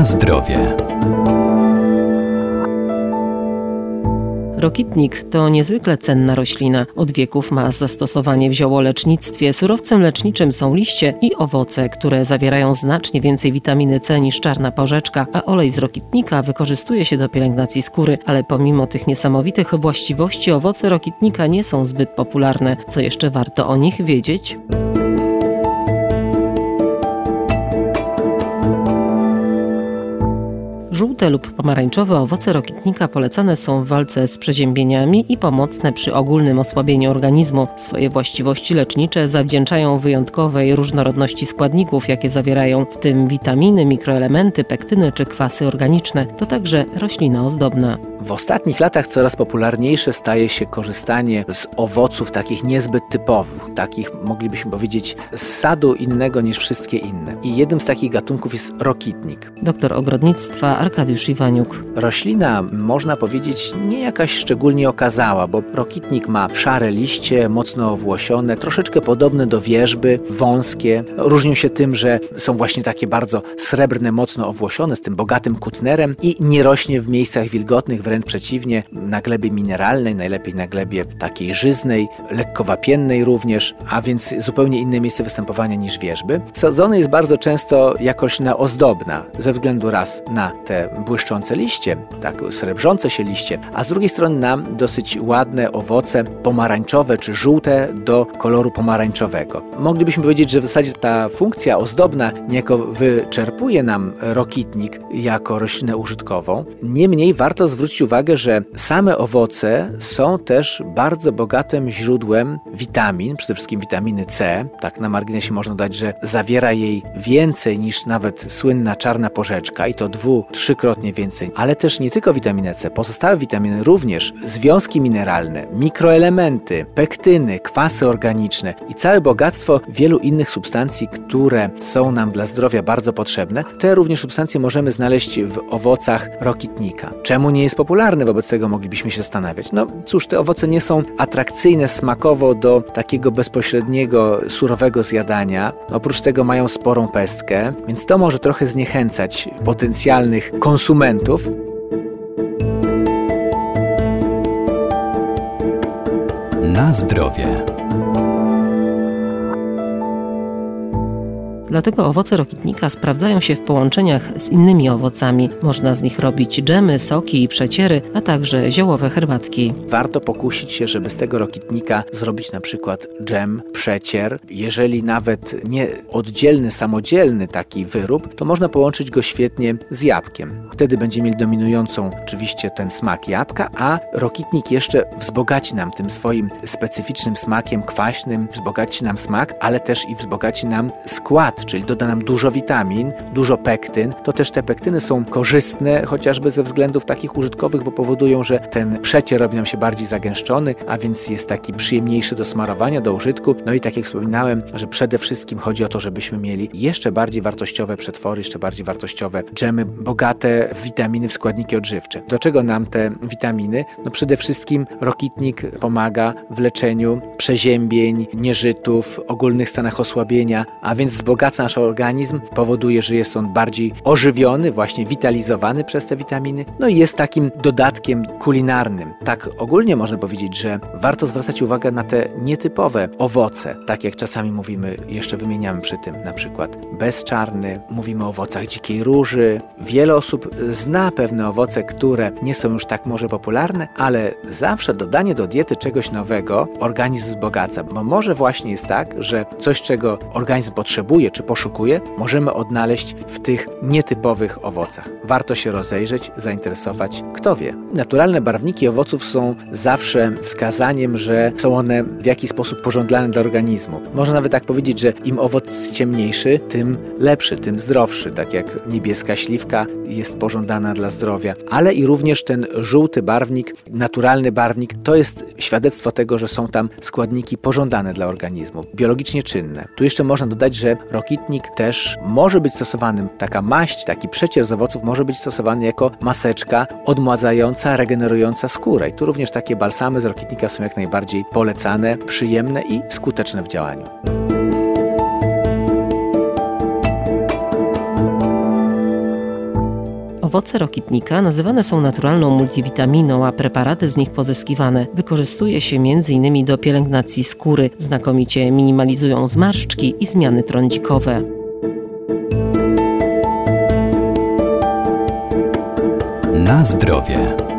Na zdrowie. Rokitnik to niezwykle cenna roślina. Od wieków ma zastosowanie w ziołolecznictwie. Surowcem leczniczym są liście i owoce, które zawierają znacznie więcej witaminy C niż czarna porzeczka, a olej z rokitnika wykorzystuje się do pielęgnacji skóry, ale pomimo tych niesamowitych właściwości owoce rokitnika nie są zbyt popularne. Co jeszcze warto o nich wiedzieć? Żółte lub pomarańczowe owoce rokitnika polecane są w walce z przeziębieniami i pomocne przy ogólnym osłabieniu organizmu. Swoje właściwości lecznicze zawdzięczają wyjątkowej różnorodności składników, jakie zawierają, w tym witaminy, mikroelementy, pektyny czy kwasy organiczne. To także roślina ozdobna. W ostatnich latach coraz popularniejsze staje się korzystanie z owoców takich niezbyt typowych, takich moglibyśmy powiedzieć z sadu innego niż wszystkie inne. I jednym z takich gatunków jest rokitnik. Doktor ogrodnictwa Arkadiusz Iwaniuk. Roślina, można powiedzieć, nie jakaś szczególnie okazała, bo rokitnik ma szare liście, mocno owłosione, troszeczkę podobne do wierzby, wąskie. Różnią się tym, że są właśnie takie bardzo srebrne, mocno owłosione, z tym bogatym kutnerem i nie rośnie w miejscach wilgotnych, wręcz przeciwnie, na glebie mineralnej, najlepiej na glebie takiej żyznej, lekkowapiennej również, a więc zupełnie inne miejsce występowania niż wierzby. Sadzony jest bardzo często jako roślina ozdobna, ze względu raz na te błyszczące liście, tak srebrzące się liście, a z drugiej strony na dosyć ładne owoce pomarańczowe czy żółte do koloru pomarańczowego. Moglibyśmy powiedzieć, że w zasadzie ta funkcja ozdobna niejako wyczerpuje nam rokitnik jako roślinę użytkową. Niemniej warto zwrócić uwagę, że same owoce są też bardzo bogatym źródłem witamin, przede wszystkim witaminy C. Tak na marginesie można dodać, że zawiera jej więcej niż nawet słynna czarna porzeczka i to dwu, trzykrotnie więcej. Ale też nie tylko witaminę C, pozostałe witaminy również, związki mineralne, mikroelementy, pektyny, kwasy organiczne i całe bogactwo wielu innych substancji, które są nam dla zdrowia bardzo potrzebne. Te również substancje możemy znaleźć w owocach rokitnika. Czemu nie jest popularny? Wobec tego moglibyśmy się zastanawiać. No cóż, te owoce nie są atrakcyjne smakowo do takiego bezpośredniego, surowego zjadania. Oprócz tego mają sporą pestkę, więc to może trochę zniechęcać potencjalnych konsumentów. Na zdrowie. Dlatego owoce rokitnika sprawdzają się w połączeniach z innymi owocami. Można z nich robić dżemy, soki i przeciery, a także ziołowe herbatki. Warto pokusić się, żeby z tego rokitnika zrobić na przykład dżem, przecier. Jeżeli nawet nie oddzielny, samodzielny taki wyrób, to można połączyć go świetnie z jabłkiem. Wtedy będzie mieli dominującą oczywiście ten smak jabłka, a rokitnik jeszcze wzbogaci nam tym swoim specyficznym smakiem kwaśnym, wzbogaci nam smak, ale też i wzbogaci nam skład czyli doda nam dużo witamin, dużo pektyn, to też te pektyny są korzystne, chociażby ze względów takich użytkowych, bo powodują, że ten przecier robi nam się bardziej zagęszczony, a więc jest taki przyjemniejszy do smarowania, do użytku. No i tak jak wspominałem, że przede wszystkim chodzi o to, żebyśmy mieli jeszcze bardziej wartościowe przetwory, jeszcze bardziej wartościowe dżemy, bogate w witaminy, w składniki odżywcze. Do czego nam te witaminy? No przede wszystkim rokitnik pomaga w leczeniu przeziębień, nieżytów, ogólnych stanach osłabienia, a więc wzbogaca nasz organizm, powoduje, że jest on bardziej ożywiony, właśnie witalizowany przez te witaminy, no i jest takim dodatkiem kulinarnym. Tak ogólnie można powiedzieć, że warto zwracać uwagę na te nietypowe owoce, tak jak czasami mówimy, jeszcze wymieniamy przy tym, na przykład bezczarny, mówimy o owocach dzikiej róży. Wiele osób zna pewne owoce, które nie są już tak może popularne, ale zawsze dodanie do diety czegoś nowego organizm wzbogaca, bo może właśnie jest tak, że coś, czego organizm potrzebuje, czy poszukuje, możemy odnaleźć w tych nietypowych owocach. Warto się rozejrzeć, zainteresować, kto wie. Naturalne barwniki owoców są zawsze wskazaniem, że są one w jakiś sposób pożądane dla organizmu. Można nawet tak powiedzieć, że im owoc ciemniejszy, tym lepszy, tym zdrowszy, tak jak niebieska śliwka jest pożądana dla zdrowia, ale i również ten żółty barwnik, naturalny barwnik, to jest świadectwo tego, że są tam składniki pożądane dla organizmu, biologicznie czynne. Tu jeszcze można dodać, że rokitnik też może być stosowany, taka maść, taki przecier z owoców może być stosowany jako maseczka odmładzająca, regenerująca skórę. I tu również takie balsamy z rokitnika są jak najbardziej polecane, przyjemne i skuteczne w działaniu. Owoce rokitnika nazywane są naturalną multivitaminą, a preparaty z nich pozyskiwane wykorzystuje się m.in. do pielęgnacji skóry, znakomicie minimalizują zmarszczki i zmiany trądzikowe. Na zdrowie.